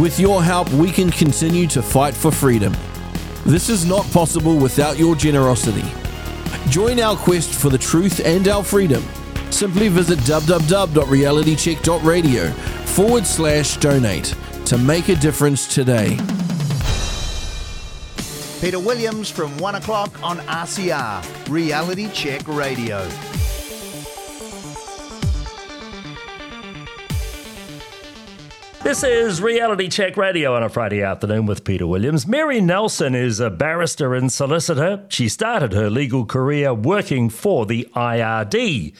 With your help, we can continue to fight for freedom. This is not possible without your generosity. Join our quest for the truth and our freedom. Simply visit www.realitycheck.radio forward slash donate to make a difference today. Peter Williams from 1 o'clock on RCR, Reality Check Radio. This is Reality Check Radio on a Friday afternoon with Peter Williams. Mary Nelson is a barrister and solicitor. She started her legal career working for the IRD.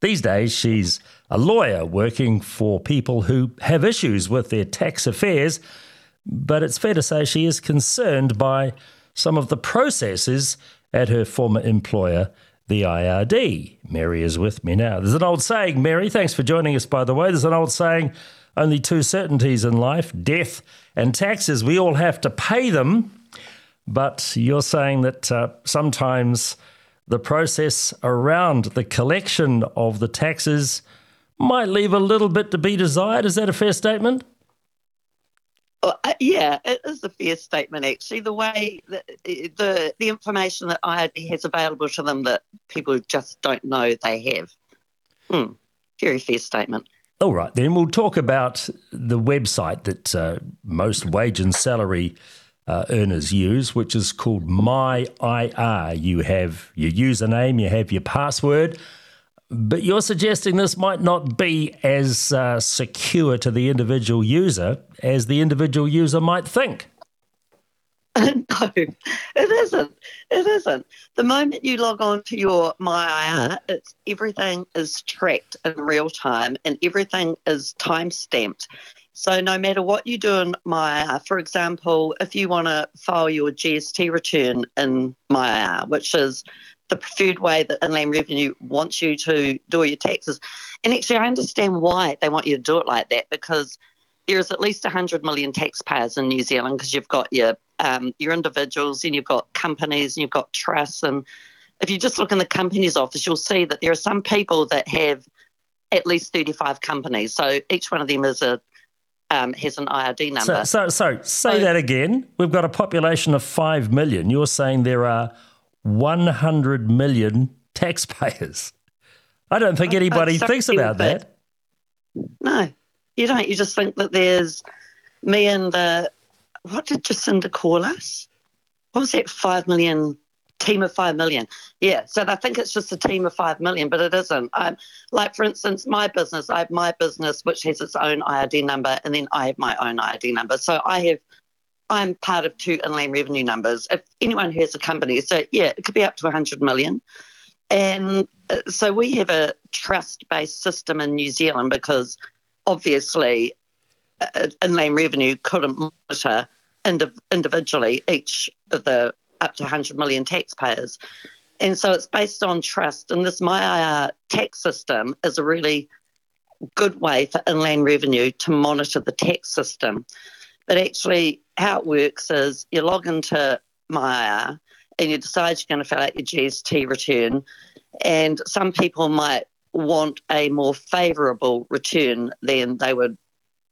These days, she's a lawyer working for people who have issues with their tax affairs, but it's fair to say she is concerned by some of the processes at her former employer, the IRD. Mary is with me now. There's an old saying, Mary, thanks for joining us, by the way. There's an old saying, only two certainties in life death and taxes. We all have to pay them. But you're saying that uh, sometimes the process around the collection of the taxes might leave a little bit to be desired. Is that a fair statement? Well, uh, yeah, it is a fair statement. Actually, the way the, the the information that IRD has available to them that people just don't know they have. Hmm, very fair statement. All right, then we'll talk about the website that uh, most wage and salary uh, earners use, which is called MyIR. You have your username, you have your password, but you're suggesting this might not be as uh, secure to the individual user as the individual user might think. no, it isn't. It isn't. The moment you log on to your MyIR, it's everything is tracked in real time and everything is time stamped. So no matter what you do in MyIR, for example, if you want to file your GST return in MyIR, which is the preferred way that Inland Revenue wants you to do your taxes, and actually I understand why they want you to do it like that because there's at least 100 million taxpayers in New Zealand because you've got your um, your individuals and you've got companies and you've got trusts. And if you just look in the companies office, you'll see that there are some people that have at least 35 companies. So each one of them is a um, has an IRD number. So, so, so say so, that again. We've got a population of 5 million. You're saying there are 100 million taxpayers. I don't think anybody thinks about that. No, you don't. You just think that there's me and the what did Jacinda call us? What was that? Five million team of five million. Yeah, so I think it's just a team of five million, but it isn't. Um, like for instance, my business, I have my business which has its own IRD number, and then I have my own IRD number. So I have, I'm part of two inland revenue numbers. If anyone who has a company, so yeah, it could be up to 100 million. And uh, so we have a trust-based system in New Zealand because obviously uh, inland revenue couldn't monitor indiv- individually each of the up to 100 million taxpayers. And so it's based on trust. And this MyIR tax system is a really good way for inland revenue to monitor the tax system. But actually, how it works is you log into MyIR and you decide you're going to fill out your GST return. And some people might want a more favourable return than they would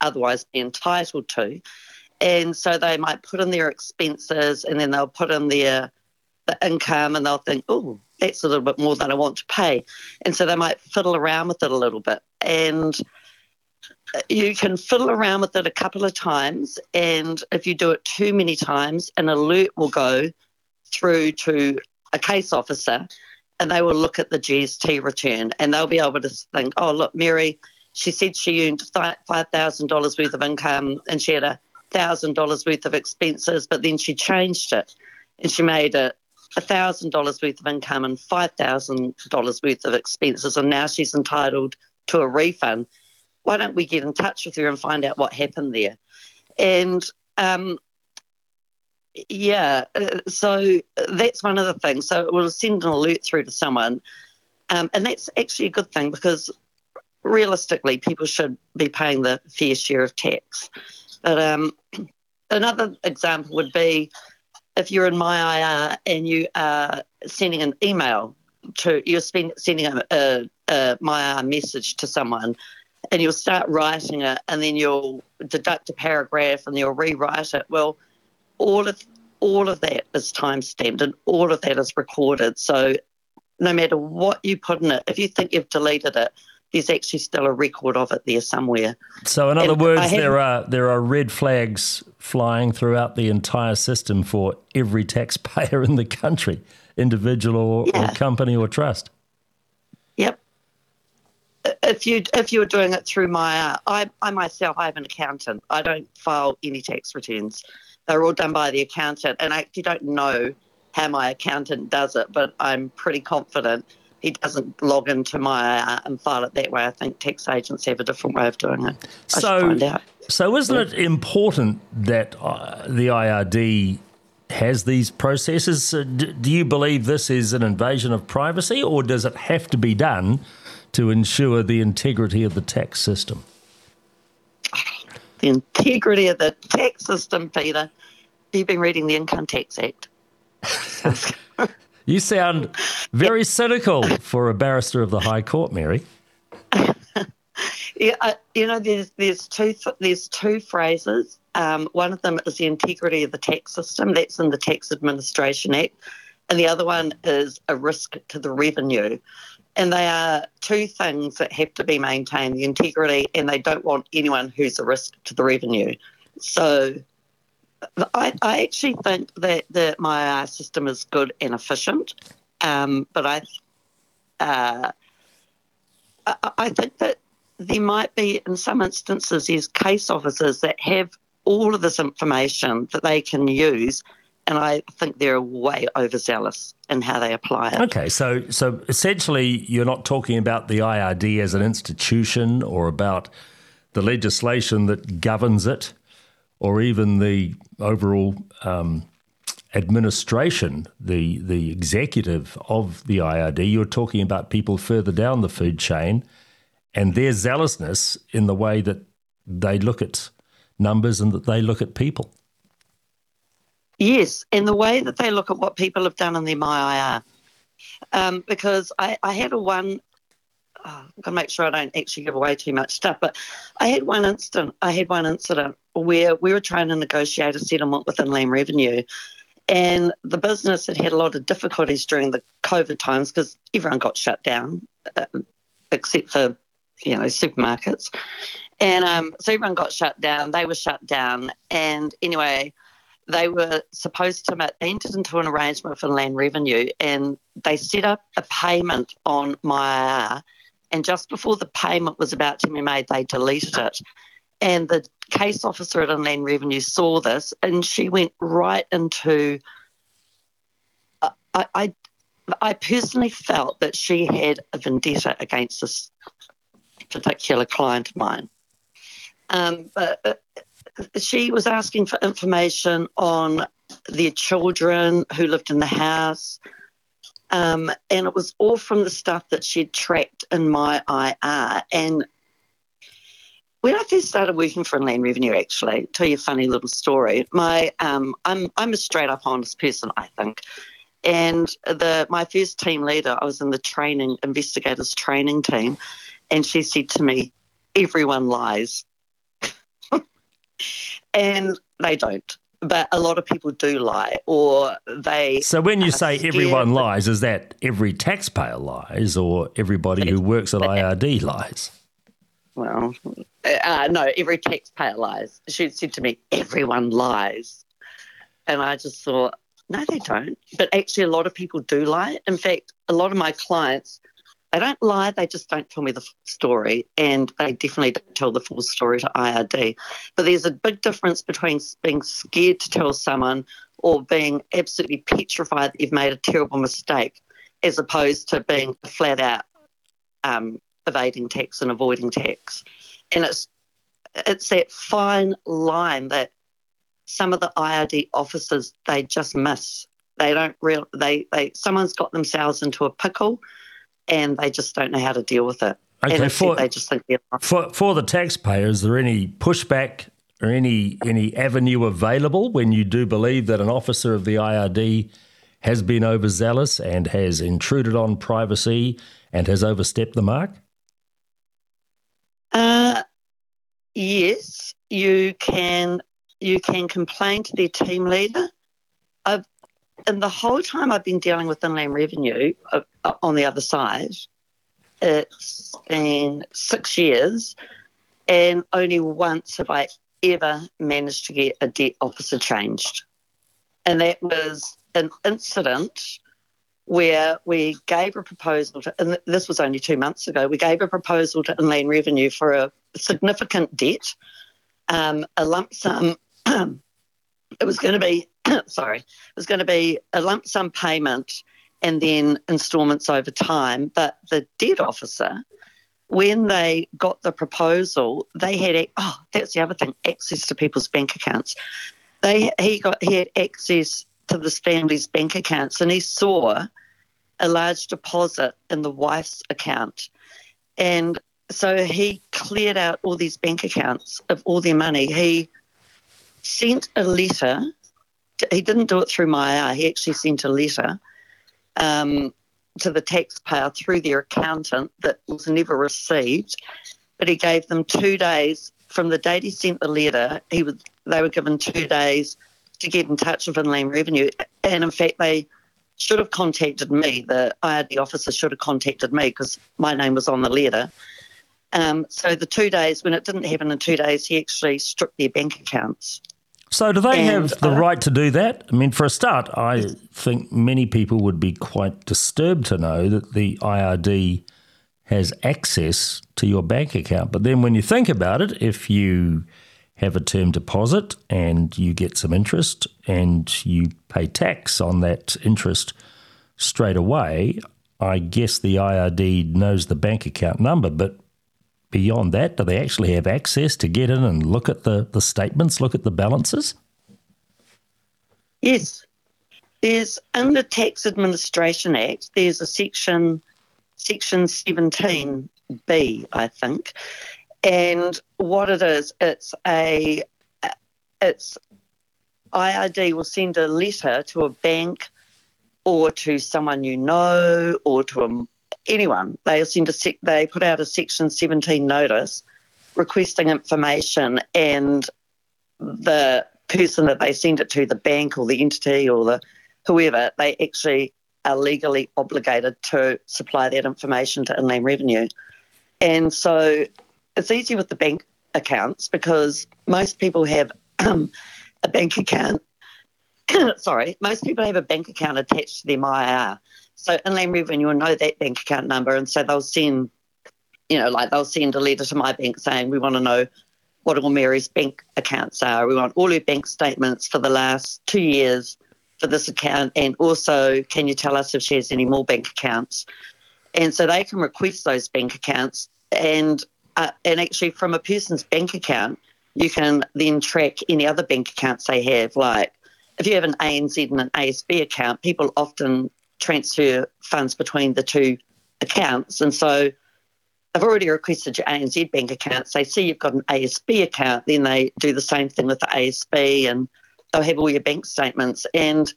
otherwise be entitled to. And so they might put in their expenses and then they'll put in their the income and they'll think, oh, that's a little bit more than I want to pay. And so they might fiddle around with it a little bit. And you can fiddle around with it a couple of times. And if you do it too many times, an alert will go through to a case officer and they will look at the GST return and they'll be able to think, oh, look, Mary, she said she earned $5,000 worth of income and she had a $1,000 worth of expenses, but then she changed it and she made a $1,000 worth of income and $5,000 worth of expenses, and now she's entitled to a refund. Why don't we get in touch with her and find out what happened there? And um, yeah, uh, so that's one of the things. So it will send an alert through to someone. Um, and that's actually a good thing because realistically, people should be paying the fair share of tax. But um, another example would be if you're in my IR and you are sending an email to, you're spend, sending a, a, a MyIR message to someone, and you'll start writing it, and then you'll deduct a paragraph, and you'll rewrite it. Well, all of all of that is time stamped, and all of that is recorded. So no matter what you put in it, if you think you've deleted it, there's actually still a record of it there somewhere. So, in other and words, there are there are red flags flying throughout the entire system for every taxpayer in the country, individual or, yeah. or company or trust. Yep. If you if you're doing it through my, uh, I I myself I have an accountant. I don't file any tax returns. They're all done by the accountant, and I actually don't know how my accountant does it, but I'm pretty confident he doesn't log into my uh, and file it that way. I think tax agents have a different way of doing it. I so, so isn't it important that uh, the IRD has these processes? Uh, d- do you believe this is an invasion of privacy, or does it have to be done to ensure the integrity of the tax system? The integrity of the tax system, Peter. You've been reading the Income Tax Act. You sound very cynical for a barrister of the High Court, Mary. yeah, uh, you know, there's there's two there's two phrases. Um, one of them is the integrity of the tax system. That's in the Tax Administration Act, and the other one is a risk to the revenue. And they are two things that have to be maintained: the integrity, and they don't want anyone who's a risk to the revenue. So I, I actually think that, that my system is good and efficient, um, but I, uh, I, I think that there might be, in some instances, these case officers that have all of this information that they can use, and I think they're way overzealous in how they apply it. Okay, so so essentially, you're not talking about the IRD as an institution or about the legislation that governs it or even the overall um, administration, the the executive of the IRD. You're talking about people further down the food chain, and their zealousness in the way that they look at numbers and that they look at people. Yes, and the way that they look at what people have done in their MyIR. Um, because I, I had a one oh, I've got to make sure I don't actually give away too much stuff. But I had one incident. I had one incident where we were trying to negotiate a settlement with Inland Revenue, and the business had had a lot of difficulties during the COVID times because everyone got shut down, uh, except for you know supermarkets, and um, so everyone got shut down. They were shut down, and anyway they were supposed to they entered into an arrangement for land revenue and they set up a payment on my and just before the payment was about to be made, they deleted it. And the case officer at Inland Revenue saw this, and she went right into. I, I, I personally felt that she had a vendetta against this particular client of mine. Um, but uh, she was asking for information on their children who lived in the house, um, and it was all from the stuff that she'd tracked in my IR. And when I first started working for Inland Revenue, actually, tell you a funny little story. My um, I'm I'm a straight up honest person, I think. And the my first team leader, I was in the training investigators training team, and she said to me, "Everyone lies," and they don't. But a lot of people do lie or they so when you say everyone lies is that every taxpayer lies or everybody who works at ird lies? Well uh, no every taxpayer lies. She said to me everyone lies. And i just thought no they don't. But actually a lot of people do lie. In fact a lot of my clients they don't lie, they just don't tell me the story, and they definitely don't tell the full story to IRD. But there's a big difference between being scared to tell someone or being absolutely petrified that you've made a terrible mistake, as opposed to being flat out um, evading tax and avoiding tax. And it's it's that fine line that some of the IRD officers they just miss. They don't real they they someone's got themselves into a pickle and they just don't know how to deal with it. Okay, for, they just think for for the taxpayer, is there any pushback or any any avenue available when you do believe that an officer of the IRD has been overzealous and has intruded on privacy and has overstepped the mark? Uh, yes, you can you can complain to their team leader. I've, and the whole time I've been dealing with inland revenue uh, uh, on the other side, it's been six years, and only once have I ever managed to get a debt officer changed. And that was an incident where we gave a proposal to, and this was only two months ago, we gave a proposal to Inland Revenue for a significant debt, um, a lump sum. it was going to be, sorry, it was going to be a lump sum payment and then instalments over time. But the debt officer, when they got the proposal, they had, oh, that's the other thing, access to people's bank accounts. They, he got, he had access to this family's bank accounts and he saw a large deposit in the wife's account. And so he cleared out all these bank accounts of all their money. He sent a letter. He didn't do it through my He actually sent a letter um, to the taxpayer through their accountant that was never received. But he gave them two days from the date he sent the letter. He was, they were given two days to get in touch with Inland Revenue. And in fact, they should have contacted me. The IRD officer should have contacted me because my name was on the letter. Um, so the two days, when it didn't happen in two days, he actually stripped their bank accounts. So do they and, have the uh, right to do that? I mean, for a start, I think many people would be quite disturbed to know that the IRD has access to your bank account. But then when you think about it, if you have a term deposit and you get some interest and you pay tax on that interest straight away, I guess the IRD knows the bank account number, but beyond that, do they actually have access to get in and look at the, the statements, look at the balances? Yes. There's in the Tax Administration Act, there's a section, section 17B, I think, and what it is, it's a, it's IRD will send a letter to a bank or to someone you know or to a, anyone. They'll send a sec, they put out a Section 17 notice requesting information, and the person that they send it to, the bank or the entity or the whoever, they actually are legally obligated to supply that information to Inland Revenue. And so it's easy with the bank accounts because most people have um, a bank account. sorry, most people have a bank account attached to their MyIR. So in Inland Revenue will know that bank account number, and so they'll send, you know, like they'll send a letter to my bank saying we want to know what all Mary's bank accounts are. We want all her bank statements for the last two years for this account, and also can you tell us if she has any more bank accounts? And so they can request those bank accounts, and uh, and actually from a person's bank account, you can then track any other bank accounts they have. Like if you have an ANZ and an ASB account, people often transfer funds between the two accounts. And so I've already requested your ANZ bank accounts. They see you've got an ASB account, then they do the same thing with the ASB and they'll have all your bank statements. And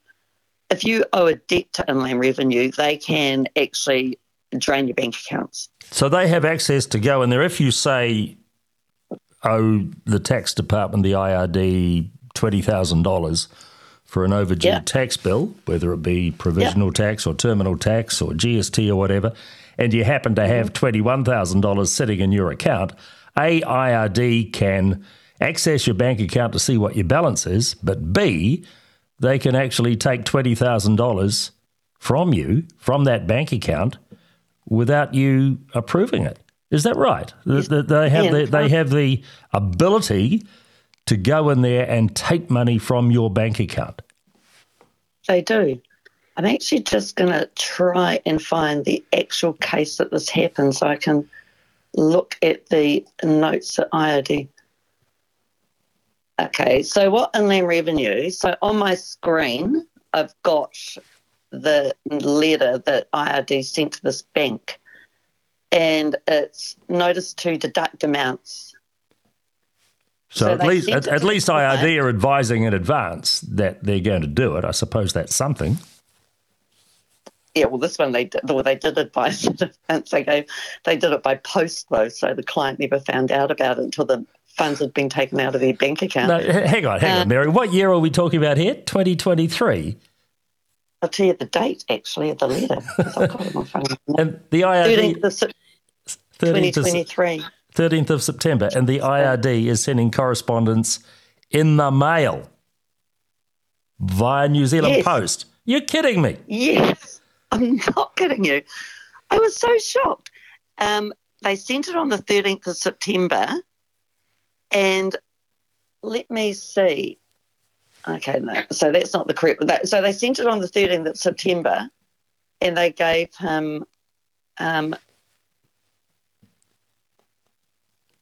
if you owe a debt to Inland Revenue, they can actually drain your bank accounts. So they have access to go in there. If you say, owe the tax department, the IRD, $20,000 for an overdue yep. tax bill, whether it be provisional yep. tax or terminal tax or GST or whatever, and you happen to have mm-hmm. $21,000 sitting in your account, A IRD can access your bank account to see what your balance is, but B, they can actually take $20,000 from you, from that bank account, without you approving it. Is that right? They have the, they have the ability to go in there and take money from your bank account. They do. I'm actually just going to try and find the actual case that this happened so I can look at the notes at IRD. Okay, so what Inland Revenue? So on my screen, I've got the letter that IRD sent to this bank, and it's notice to deduct amounts. So, so at least at, at least IRD are advising in advance that they're going to do it. I suppose that's something. Yeah, well, this one they did, well, they did advise in advance. They gave, they did it by post though, so the client never found out about it until the funds had been taken out of their bank account. No, hang on, hang Uh, on, Mary. What year are we talking about here? 2023. I'll tell you the date actually of the letter. I've got it on my phone. And the IRD, 13th of Sep- 13th of, 2023. 13th of September. And the IRD is sending correspondence in the mail via New Zealand Yes. Post. You're kidding me. Yes, I'm not kidding you. I was so shocked. Um, they sent it on the 13th of September, and let me see. Okay, no, so that's not the correct. That, so they sent it on the 13th of September, and they gave him. Um,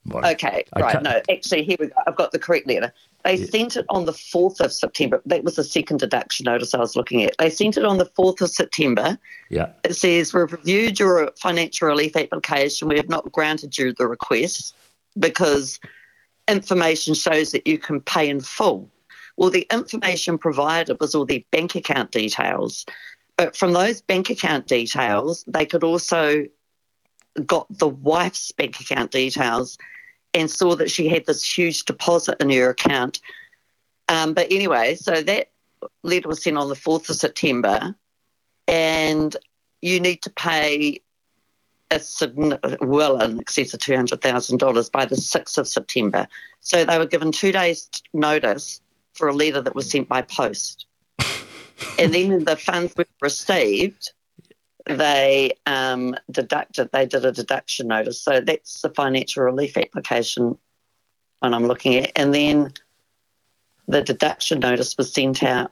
What? okay, I right. can't- No, actually, here we go. I've got the correct letter. They sent it on the 4th of September. That was the second deduction notice I was looking at. They sent it on the 4th of September. Yeah. It says, We've reviewed your financial relief application. We have not granted you the request because information shows that you can pay in full. Well, the information provided was all their bank account details. But from those bank account details, they could also got the wife's bank account details and saw that she had this huge deposit in her account. Um, but anyway, so that letter was sent on the 4th of September and you need to pay a well in excess of two hundred thousand dollars by the sixth of September. So they were given two days' notice for a letter that was sent by post, and then the funds were received. They um, deducted. They did a deduction notice. So that's the financial relief application one I'm looking at, and then the deduction notice was sent out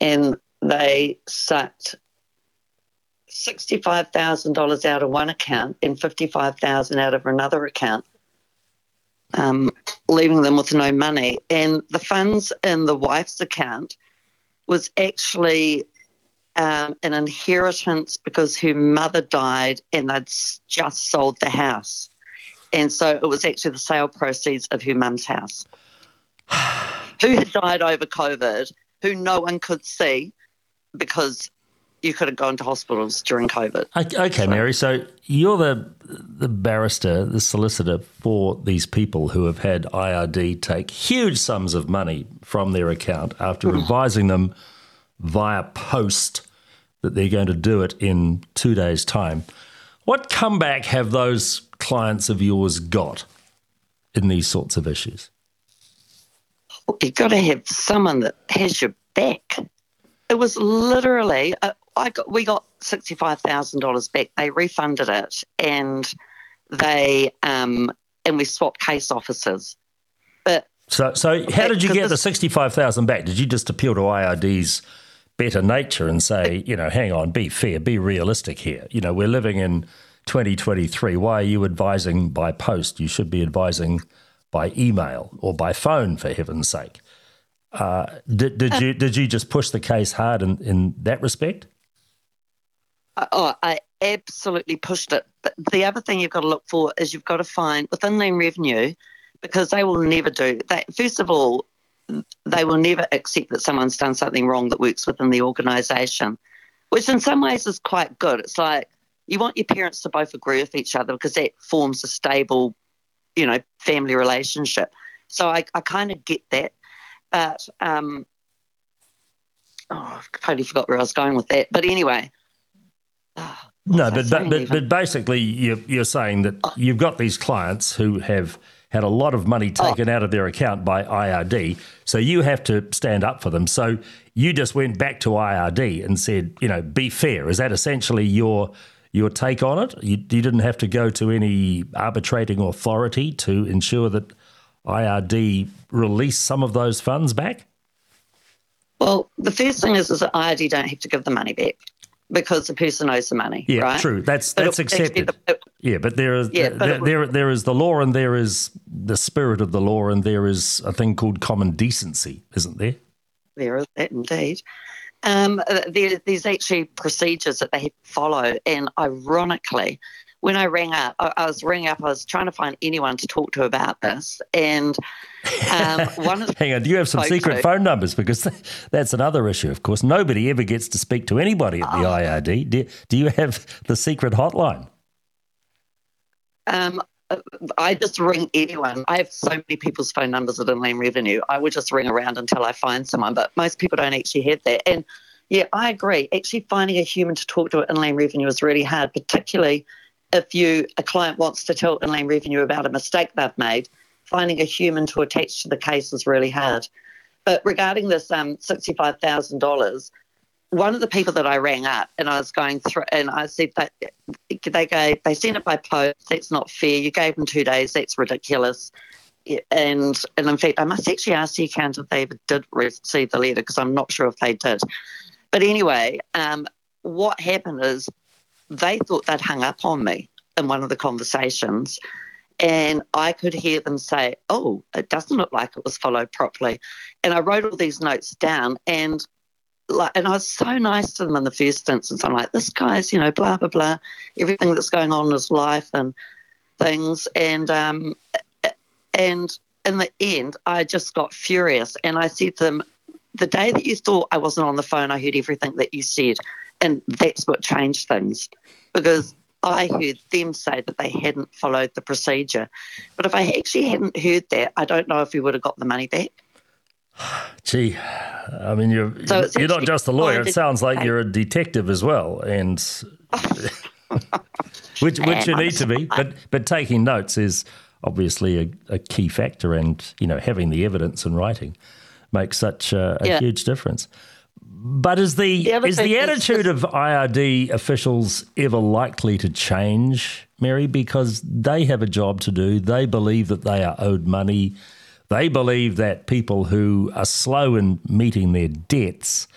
and they sucked sixty-five thousand dollars out of one account and fifty-five thousand out of another account, um, leaving them with no money. And the funds in the wife's account was actually um, an inheritance because her mother died and they'd just sold the house, and so it was actually the sale proceeds of her mum's house, who had died over COVID who no one could see because you could have gone to hospitals during COVID. Okay, okay, Mary. So you're the the barrister, the solicitor for these people who have had IRD take huge sums of money from their account after advising them via post that they're going to do it in two days' time. What comeback have those clients of yours got in these sorts of issues? You've got to have someone that has your back. It was literally, uh, I got, we got sixty-five thousand dollars back. They refunded it, and they um, and we swapped case officers. But So, so how did you get the this- sixty-five thousand back? Did you just appeal to IRD's better nature and say, you know, hang on, be fair, be realistic here. You know, we're living in 2023. Why are you advising by post? You should be advising by email or by phone, for heaven's sake. Uh, did did you did you just push the case hard in, in that respect? Uh, Oh, I absolutely pushed it. But the other thing you've got to look for is you've got to find with inland revenue, because they will never do that. First of all, they will never accept that someone's done something wrong that works within the organisation, which in some ways is quite good. It's like you want your parents to both agree with each other because that forms a stable, you know, family relationship. So I, I kind of get that. But um, oh, I've totally forgot where I was going with that. But anyway. oh, No, but but, but, but basically, you're, you're saying that you've got these clients who have had a lot of money oh. taken out of their account by IRD, so you have to stand up for them. So you just went back to IRD and said, you know, be fair. Is that essentially your your take on it? You, you didn't have to go to any arbitrating authority to ensure that IRD release some of those funds back. Well, the first thing is, is that IRD don't have to give the money back because the person owes the money. Yeah, right? true. That's that's it- accepted. the- it- Yeah, but there is Yeah, there, there there is the law and there is the spirit of the law and there is a thing called common decency, isn't there? There is that indeed. Um, there, there's actually procedures that they have to follow, and ironically, when I rang up, I, I was ringing up, I was trying to find anyone to talk to about this, and um, one of the Hang on, do you have some secret to. phone numbers? Because that's another issue, of course. Nobody ever gets to speak to anybody at the Oh. IRD. Do, do you have the secret hotline? Um, I just ring anyone. I have so many people's phone numbers at Inland Revenue. I would just ring around until I find someone, but most people don't actually have that. And yeah, I agree. Actually, finding a human to talk to at Inland Revenue is really hard, particularly if you a client wants to tell Inland Revenue about a mistake they've made. Finding a human to attach to the case is really hard. But regarding this um, sixty-five thousand dollars, one of the people that I rang up and I was going through, and I said that they gave, they sent it by post. That's not fair. You gave them two days. That's ridiculous. And and in fact, I must actually ask the accountant if they ever did receive the letter because I'm not sure if they did. But anyway, um, what happened is they thought they'd hung up on me in one of the conversations. And I could hear them say, Oh, it doesn't look like it was followed properly. And I wrote all these notes down. And like, and I was so nice to them in the first instance. I'm like, this guy's, you know, blah blah blah, everything that's going on in his life and things. And um, and in the end, I just got furious, and I said to them, the day that you thought I wasn't on the phone, I heard everything that you said, and that's what changed things, because. I heard them say that they hadn't followed the procedure. But if I actually hadn't heard that, I don't know if we would have got the money back. Gee, I mean, you're so you're not just a lawyer. It sounds like you're a detective as well, and which which you need to be. But but taking notes is obviously a, a, key factor, and you know having the evidence in writing makes such a, a yeah. huge difference. But is the, the is the attitude of IRD officials ever likely to change, Mary? Because they have a job to do. They believe that they are owed money they believe that people who are slow in meeting their debts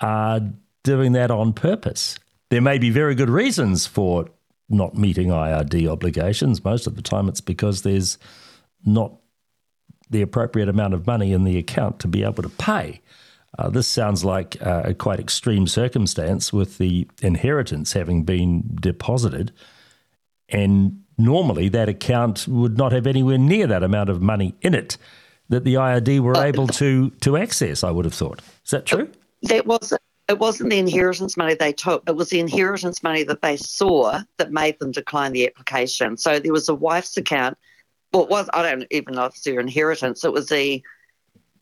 are doing that on purpose. There may be very good reasons for not meeting IRD obligations. Most of the time, it's because there's not the appropriate amount of money in the account to be able to pay. Uh, this sounds like uh, a quite extreme circumstance with the inheritance having been deposited and normally that account would not have anywhere near that amount of money in it that the IRD were able to to access. I would have thought. Is that true? That was it. Wasn't the inheritance money they took? It was the inheritance money that they saw that made them decline the application. So there was a wife's account. Well, it was I don't even know if it's their inheritance. It was the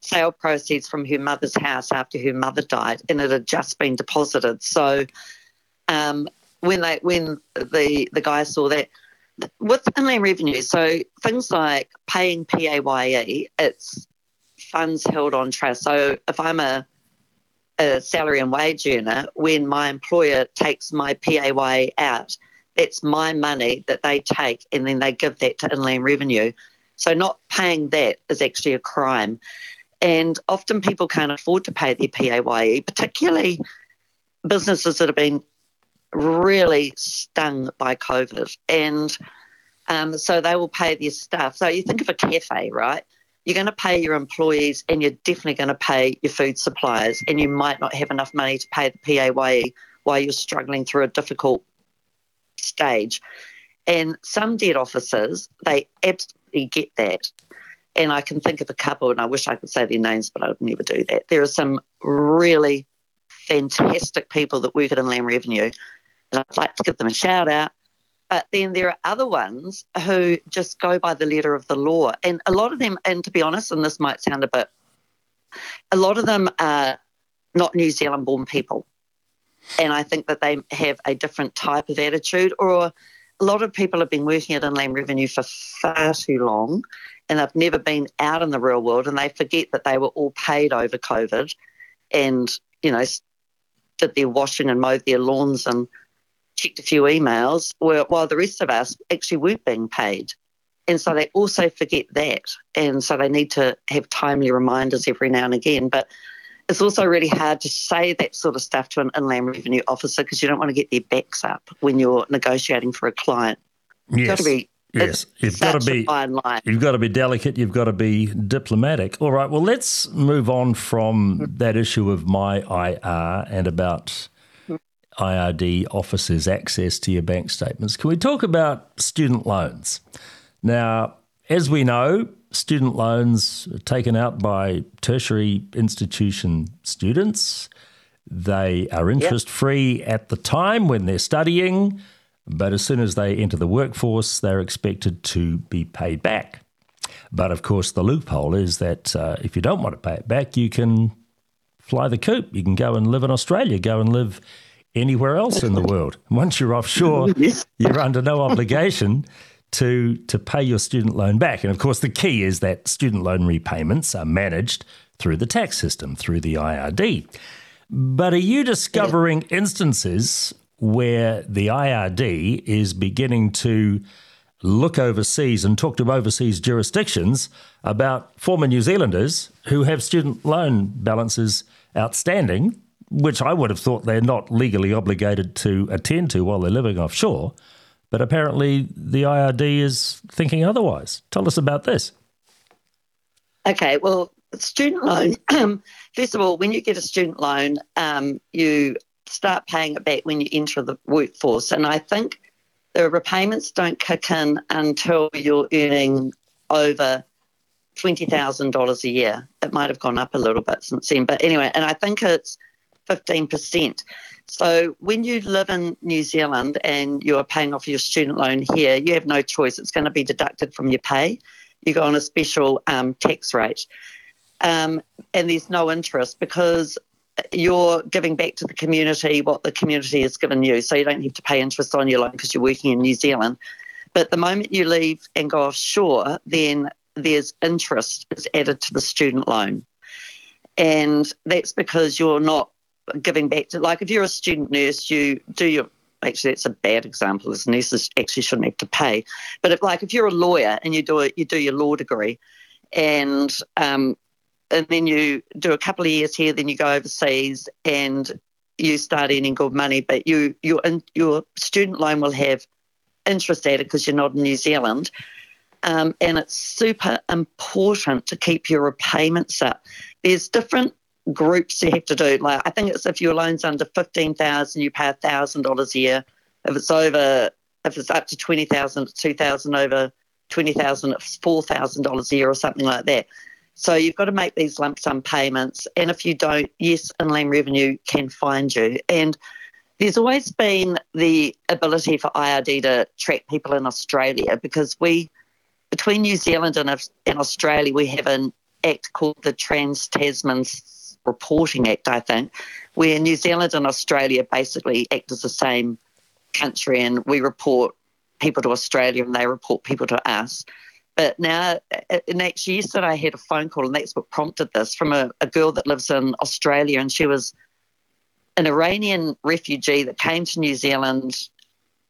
sale proceeds from her mother's house after her mother died, and it had just been deposited. So um, when they when the the guy saw that with inland revenue, so things like paying PAYE, it's funds held on trust. So if I'm a, a salary and wage earner, when my employer takes my PAYE out, it's my money that they take and then they give that to inland revenue. So not paying that is actually a crime. And often people can't afford to pay their PAYE, particularly businesses that have been really stung by COVID. And um, so they will pay their staff. So you think of a cafe, right? You're going to pay your employees and you're definitely going to pay your food suppliers, and you might not have enough money to pay the PAYE while you're struggling through a difficult stage. And some debt officers, they absolutely get that. And I can think of a couple, and I wish I could say their names, but I would never do that. There are some really fantastic people that work at Inland Revenue and I'd like to give them a shout out. But then there are other ones who just go by the letter of the law. And a lot of them, and to be honest, and this might sound a bit, a lot of them are not New Zealand born people. And I think that they have a different type of attitude, or a lot of people have been working at Inland Revenue for far too long and they've never been out in the real world and they forget that they were all paid over COVID and, you know, did their washing and mowed their lawns and checked a few emails while the rest of us actually weren't being paid. And so they also forget that. And so they need to have timely reminders every now and again. But it's also really hard to say that sort of stuff to an inland revenue officer because you don't want to get their backs up when you're negotiating for a client. You've got to be Yes, you've got to be you've got to be delicate. You've got to be diplomatic. All right. Well, let's move on from mm-hmm. that issue of my IR and about IRD officers access to your bank statements. Can we talk about student loans? Now, as we know, student loans are taken out by tertiary institution students. They are interest free yep. at the time when they're studying. but as soon as they enter the workforce, they're expected to be paid back. But of course, the loophole is that uh, if you don't want to pay it back, you can fly the coop. You can go and live in Australia, go and live anywhere else in the world. Once you're offshore, you're under no obligation to to pay your student loan back. And of course, the key is that student loan repayments are managed through the tax system, through the IRD. But are you discovering instances where the IRD is beginning to look overseas and talk to overseas jurisdictions about former New Zealanders who have student loan balances outstanding, which I would have thought they're not legally obligated to attend to while they're living offshore. But apparently, the IRD is thinking otherwise. Tell us about this. Okay, well, student loan, first of all, when you get a student loan, um, you start paying it back when you enter the workforce. And I think the repayments don't kick in until you're earning over $20,000 a year. It might have gone up a little bit since then. But anyway, and I think it's 15%. So when you live in New Zealand and you are paying off your student loan here, you have no choice. It's going to be deducted from your pay. You go on a special um, tax rate. Um, and there's no interest because you're giving back to the community what the community has given you. So you don't have to pay interest on your loan because you're working in New Zealand. But the moment you leave and go offshore, then there's interest is added to the student loan. And that's because you're not giving back to, like, if you're a student nurse, you do your, actually, that's a bad example, as nurses actually shouldn't have to pay. But if, like, if you're a lawyer and you do it, you do your law degree, and um, and then you do a couple of years here, then you go overseas and you start earning good money, but you your your student loan will have interest added because you're not in New Zealand. Um, and it's super important to keep your repayments up. There's different groups you have to do. Like I think it's if your loan's under fifteen thousand, you pay thousand dollars a year. If it's over, if it's up to twenty thousand, two thousand over twenty thousand, it's four thousand dollars a year or something like that. So you've got to make these lump sum payments. And if you don't, yes, Inland Revenue can find you. And there's always been the ability for IRD to track people in Australia because we, between New Zealand and, and Australia, we have an act called the Trans Tasman Reporting Act, I think, where New Zealand and Australia basically act as the same country and we report people to Australia and they report people to us. But now, and actually, yesterday I had a phone call, and that's what prompted this from a, a girl that lives in Australia, and she was an Iranian refugee that came to New Zealand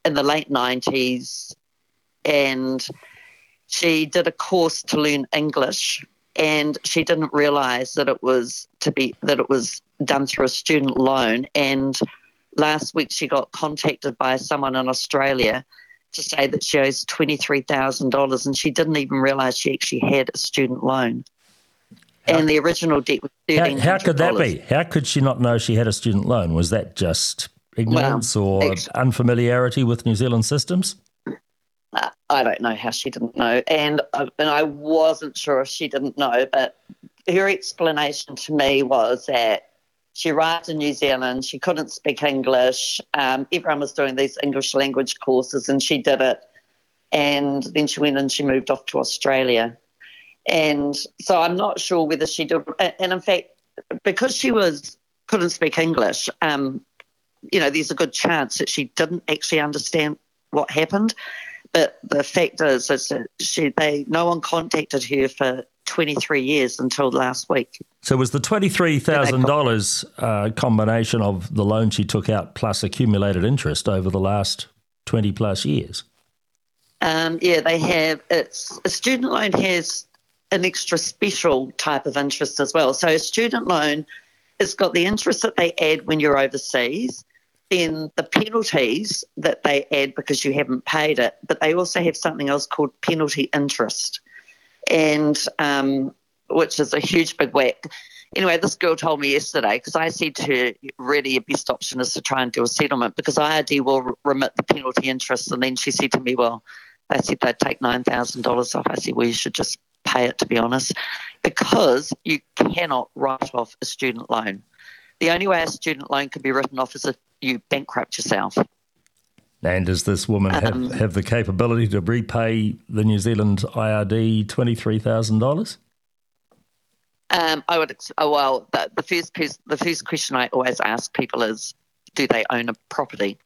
in the late 90s, and she did a course to learn English, and she didn't realise that it was to be that it was done through a student loan, and last week she got contacted by someone in Australia to say that she owes $23,000 and she didn't even realise she actually had a student loan. How, and the original debt was $1,300. How, how, could that be? How could she not know she had a student loan? Was that just ignorance well, or actually, unfamiliarity with New Zealand systems? I don't know how she didn't know. And, and I wasn't sure if she didn't know, but her explanation to me was that she arrived in New Zealand. She couldn't speak English. Um, everyone was doing these English language courses, and she did it. And then she went and she moved off to Australia. And so I'm not sure whether she did. And in fact, because she was couldn't speak English, um, you know, there's a good chance that she didn't actually understand what happened. But the fact is, is that she they no one contacted her for 23 years until last week. So was the $23,000 uh, combination of the loan she took out plus accumulated interest over the last 20 plus years? Um, yeah, they have. It's a student loan has an extra special type of interest as well. So a student loan has got the interest that they add when you're overseas, then the penalties that they add because you haven't paid it, but they also have something else called penalty interest and um, which is a huge big whack. Anyway, this girl told me yesterday because I said to her, really, your best option is to try and do a settlement because IRD will remit the penalty interest. And then she said to me, well, they said they'd take $9,000 off. I said, well, you should just pay it, to be honest, because you cannot write off a student loan. The only way a student loan can be written off is if you bankrupt yourself. And does this woman Um, have, have the capability to repay the New Zealand IRD $23,000? Um, I would. Oh, well, the, the first pers- the first question I always ask people is, do they own a property?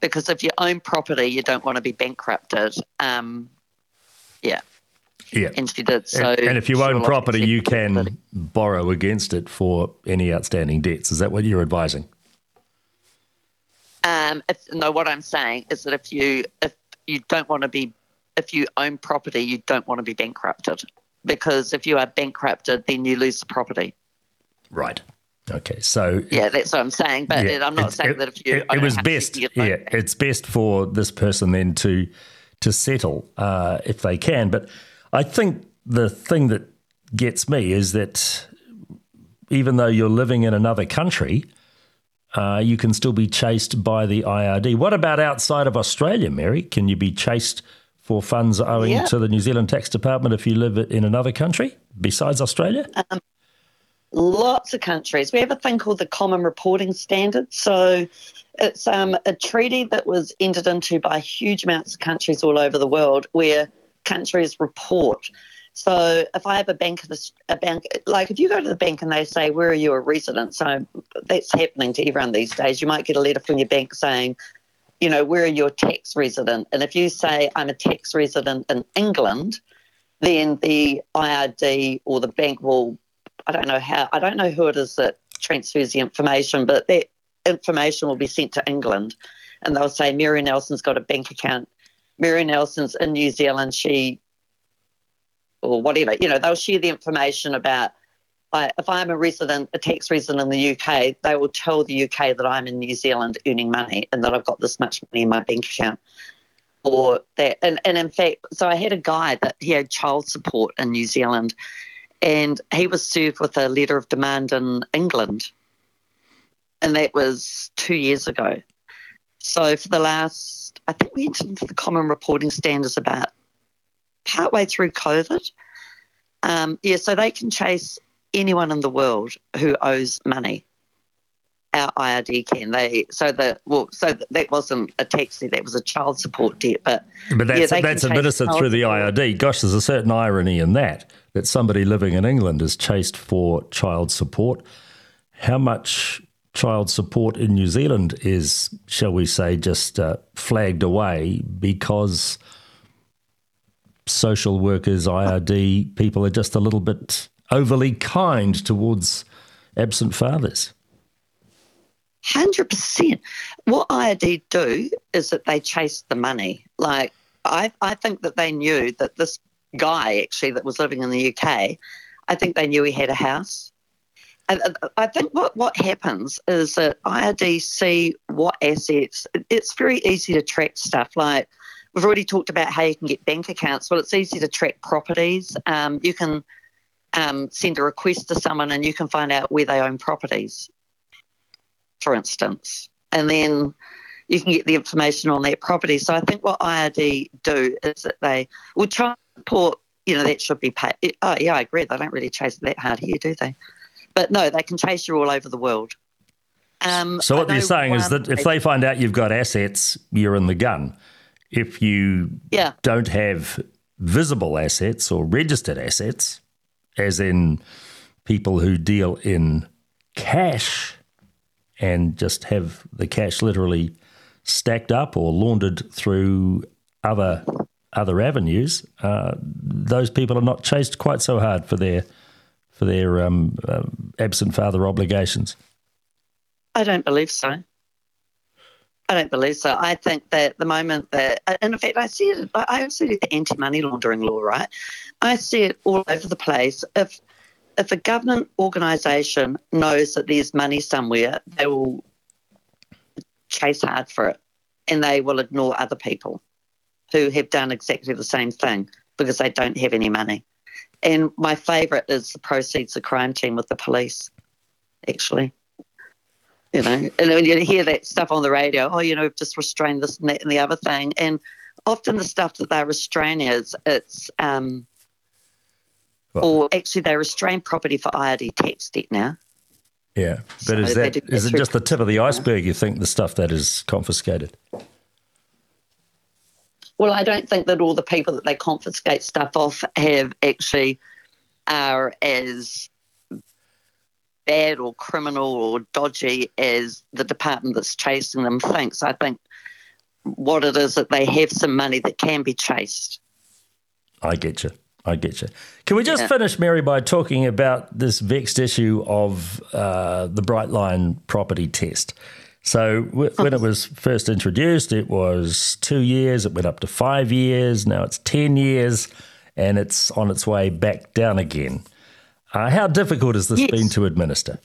Because if you own property, you don't want to be bankrupted. Um, yeah, Yeah. and she did. So, and, and if you own property, you can borrow against it for any outstanding debts. Is that what you're advising? Um, if, no, what I'm saying is that if you if you don't want to be if you own property, you don't want to be bankrupted because if you are bankrupted, then you lose the property. Right. Okay. So Yeah, that's what I'm saying. But Yeah, I'm not it's- saying it, that if you it, it was best. Yeah, it's best for this person then to to settle uh, if they can. But I think the thing that gets me is that even though you're living in another country, uh, you can still be chased by the IRD. What about outside of Australia, Mary? Can you be chased for funds owing to the New Zealand Tax Department if you live in another country besides Australia? Lots of countries. We have a thing called the Common Reporting Standard. So it's um, a treaty that was entered into by huge amounts of countries all over the world where countries report. So if I have a bank, a bank, like if you go to the bank and they say, "Where are you a resident?" So that's happening to everyone these days. You might get a letter from your bank saying, you know, where are you a tax resident? And if you say, I'm a tax resident in England, then the IRD or the bank will, I don't know how, I don't know who it is that transfers the information, but that information will be sent to England. And they'll say, Mary Nelson's got a bank account. Mary Nelson's in New Zealand. She, or whatever, you know, they'll share the information about I, if I'm a resident, a tax resident in the UK, they will tell the UK that I'm in New Zealand earning money and that I've got this much money in my bank account. Or that, and, and in fact, so I had a guy that he had child support in New Zealand and he was served with a letter of demand in England. And that was two years ago. So for the last, I think we entered into the common reporting standards about partway through COVID. Um, yeah, so they can chase anyone in the world who owes money. Our IRD can they so that well so that, that wasn't a tax debt that was a child support debt but But that's, Yeah, that's administered through the. IRD. Gosh, there's a certain irony in that, that somebody living in England is chased for child support. How much child support in New Zealand is, shall we say, just uh, flagged away because social workers, IRD people are just a little bit overly kind towards absent fathers? Hundred percent. What IRD do is that they chase the money. Like I, I think that they knew that this guy actually that was living in the UK, I think they knew he had a house. I think what, what happens is that IRD see what assets. It's very easy to track stuff. Like we've already talked about how you can get bank accounts. Well, it's easy to track properties. Um, you can um, send a request to someone and you can find out where they own properties for instance, and then you can get the information on that property. So I think what IRD do is that they will try and report, you know, that should be paid. Oh, yeah, I agree. They don't really chase it that hard here, do they? But no, they can chase you all over the world. Um, So what you're saying is that if they find out you've got assets, you're in the gun. If you Yeah. don't have visible assets or registered assets, as in people who deal in cash and just have the cash literally stacked up or laundered through other other avenues, uh, those people are not chased quite so hard for their for their um, uh, absent father obligations. I don't believe so. I don't believe so. I think that the moment that, and in fact, I see it, I see it the anti-money laundering law, right? I see it all over the place. If if a government organisation knows that there's money somewhere, they will chase hard for it, and they will ignore other people who have done exactly the same thing because they don't have any money. And my favourite is the proceeds of crime team with the police, actually you know, and when you hear that stuff on the radio, oh, you know, we've just restrained this and that and the other thing, and often the stuff that they restrain is it's, um, Well- or actually they restrain property for IRD tax debt now. Yeah, but So is that is it just the tip of the iceberg? You think the stuff that is confiscated? Well, I don't think that all the people that they confiscate stuff off have actually are as bad or criminal or dodgy as the department that's chasing them thinks. I think what it is that they have some money that can be chased. I get you. I get you. Can we just yeah. finish, Mary, by talking about this vexed issue of uh, the Bright Line property test? So, w- when it was first introduced, it was two years, it went up to five years, now it's 10 years, and it's on its way back down again. Uh, how difficult has this yes. been to administer?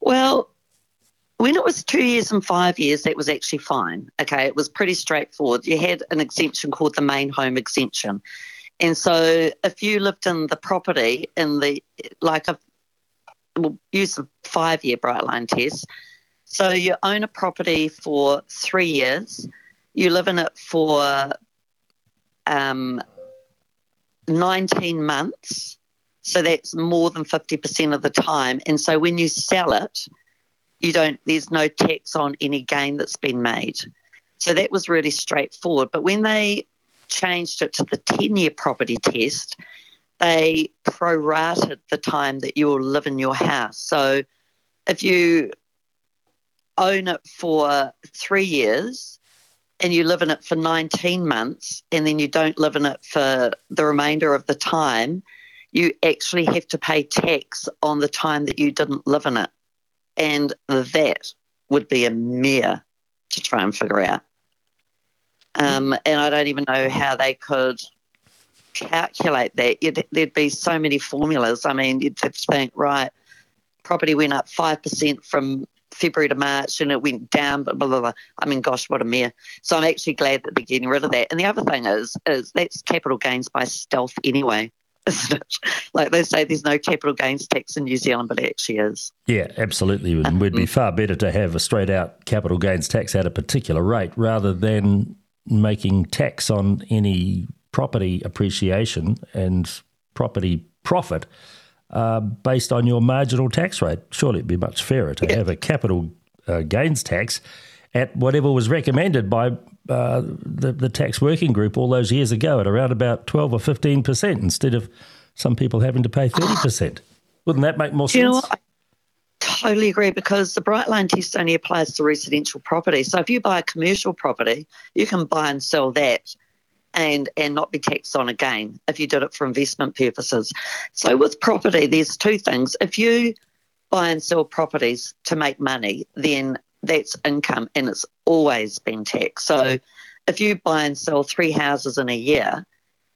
Well, when it was two years and five years, that was actually fine. Okay, it was pretty straightforward. You had an exemption called the main home exemption. And so if you lived in the property in the, like a, we'll use the five year bright line test. So you own a property for three years, you live in it for um, 19 months, so that's more than 50% of the time. And so when you sell it, you don't, there's no tax on any gain that's been made. So that was really straightforward. But when they changed it to the 10 year property test, they prorated the time that you will live in your house. So if you own it for three years and you live in it for 19 months and then you don't live in it for the remainder of the time, you actually have to pay tax on the time that you didn't live in it. And that would be a mere to try and figure out. Um, and I don't even know how they could calculate that. You'd, there'd be so many formulas. I mean, you'd have to think, right, property went up 5% from February to March and it went down, blah, blah, blah. I mean, gosh, what a mere. So I'm actually glad that they're getting rid of that. And the other thing is, is that's capital gains by stealth anyway? Like they say, there's no capital gains tax in New Zealand, but it actually is. Yeah, absolutely. And we'd be far better to have a straight out capital gains tax at a particular rate rather than making tax on any property appreciation and property profit uh, based on your marginal tax rate. Surely it'd be much fairer to yeah. have a capital uh, gains tax at whatever was recommended by uh, the, the tax working group all those years ago at around about 12 or 15% instead of some people having to pay 30%. Wouldn't that make more sense? You know I totally agree because the Bright Line test only applies to residential property. So if you buy a commercial property, you can buy and sell that and and not be taxed on again if you did it for investment purposes. So with property, there's two things. If you buy and sell properties to make money, then that's income and it's always been taxed. So if you buy and sell three houses in a year,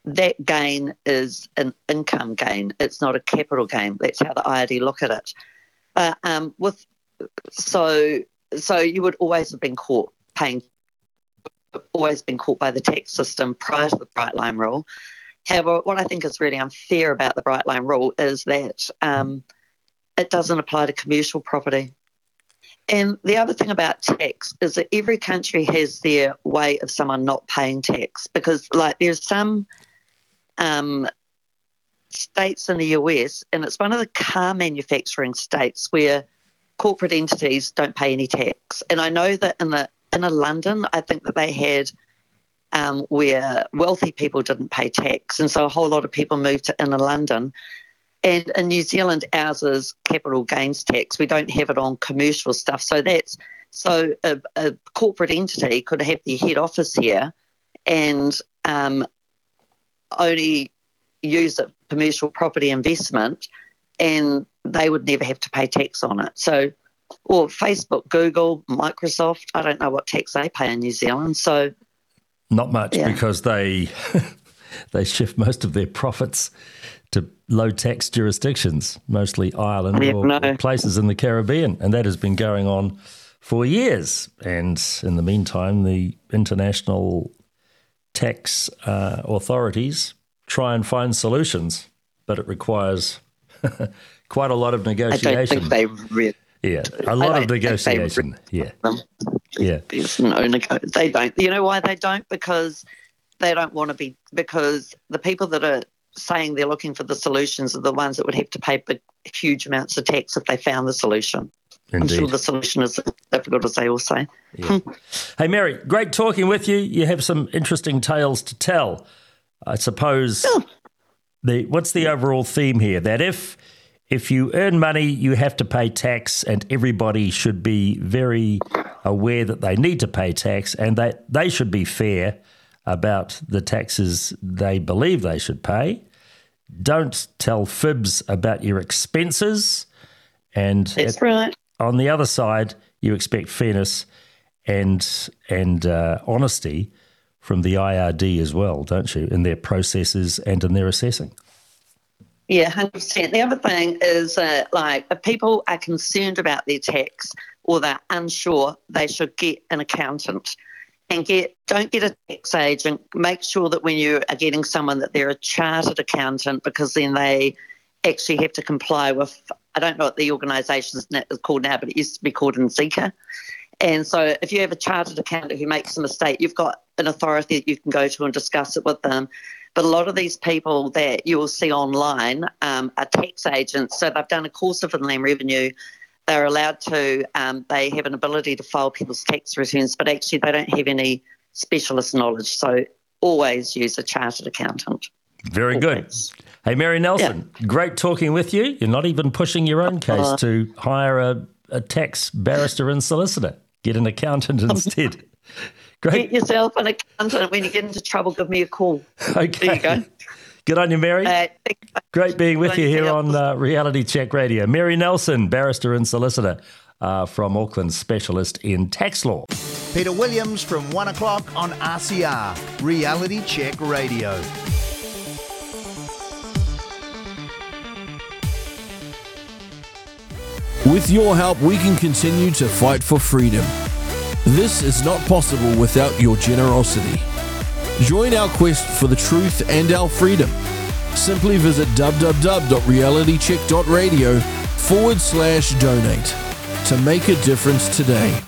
that gain is an income gain. It's not a capital gain. That's how the IRD look at it. But um, with so so you would always have been caught paying, always been caught by the tax system prior to the Bright Line rule. However, what I think is really unfair about the Bright Line rule is that um, it doesn't apply to commercial property. And the other thing about tax is that every country has their way of someone not paying tax because, like, there's some um, states in the US, and it's one of the car manufacturing states where corporate entities don't pay any tax. And I know that in the in London, I think that they had um, where wealthy people didn't pay tax, and so a whole lot of people moved to inner London and in New Zealand, ours is capital gains tax. We don't have it on commercial stuff. So that's so a, a corporate entity could have their head office here and um, only use it commercial property investment, and they would never have to pay tax on it. So, or Facebook, Google, Microsoft, I don't know what tax they pay in New Zealand. So, not much yeah. because they they shift most of their profits to low tax jurisdictions, mostly Ireland yeah, or, no. places in the Caribbean. And that has been going on for years. And in the meantime, the international tax uh, authorities try and find solutions, but it requires quite a lot of negotiation. I don't think they really. Yeah, a lot of negotiation. Yeah, yeah. no, they don't. You know why they don't? Because they don't want to be. Because the people that are saying they're looking for the solutions are the ones that would have to pay big, huge amounts of tax if they found the solution. I'm sure the solution is difficult as they all say. Hmm. Hey, Mary, great talking with you. You have some interesting tales to tell. I suppose oh. the what's the overall theme here? That if if you earn money, you have to pay tax, and everybody should be very aware that they need to pay tax, and that they should be fair about the taxes they believe they should pay. Don't tell fibs about your expenses, and That's right. on the other side, you expect fairness and and uh, honesty from the IRD as well, don't you, in their processes and in their assessing? Yeah, hundred percent. The other thing is, uh, like, if people are concerned about their tax or they're unsure, they should get an accountant and get. Don't get a tax agent. Make sure that when you are getting someone, that they're a chartered accountant, because then they actually have to comply with. I don't know what the organisation is called now, but it used to be called NZICA. And so, if you have a chartered accountant who makes a mistake, you've got an authority that you can go to and discuss it with them. But a lot of these people that you will see online um, are tax agents. So they've done a course of inland revenue. They're allowed to, um, they have an ability to file people's tax returns, but actually they don't have any specialist knowledge. So always use a chartered accountant. Very good. Hey, Mary Nelson, great talking with you. You're not even pushing your own case Uh, to hire a, a tax barrister and solicitor. Get an accountant instead. Great. Get yourself an accountant. When you get into trouble, give me a call. Okay. There you go. Good on you, Mary. Uh, Great being with you here on uh, Reality Check Radio. Mary Nelson, barrister and solicitor uh, from Auckland, specialist in tax law. Peter Williams from 1 o'clock on RCR, Reality Check Radio. With your help, we can continue to fight for freedom. This is not possible without your generosity. Join our quest for the truth and our freedom. Simply visit www.realitycheck.radio forward slash donate to make a difference today.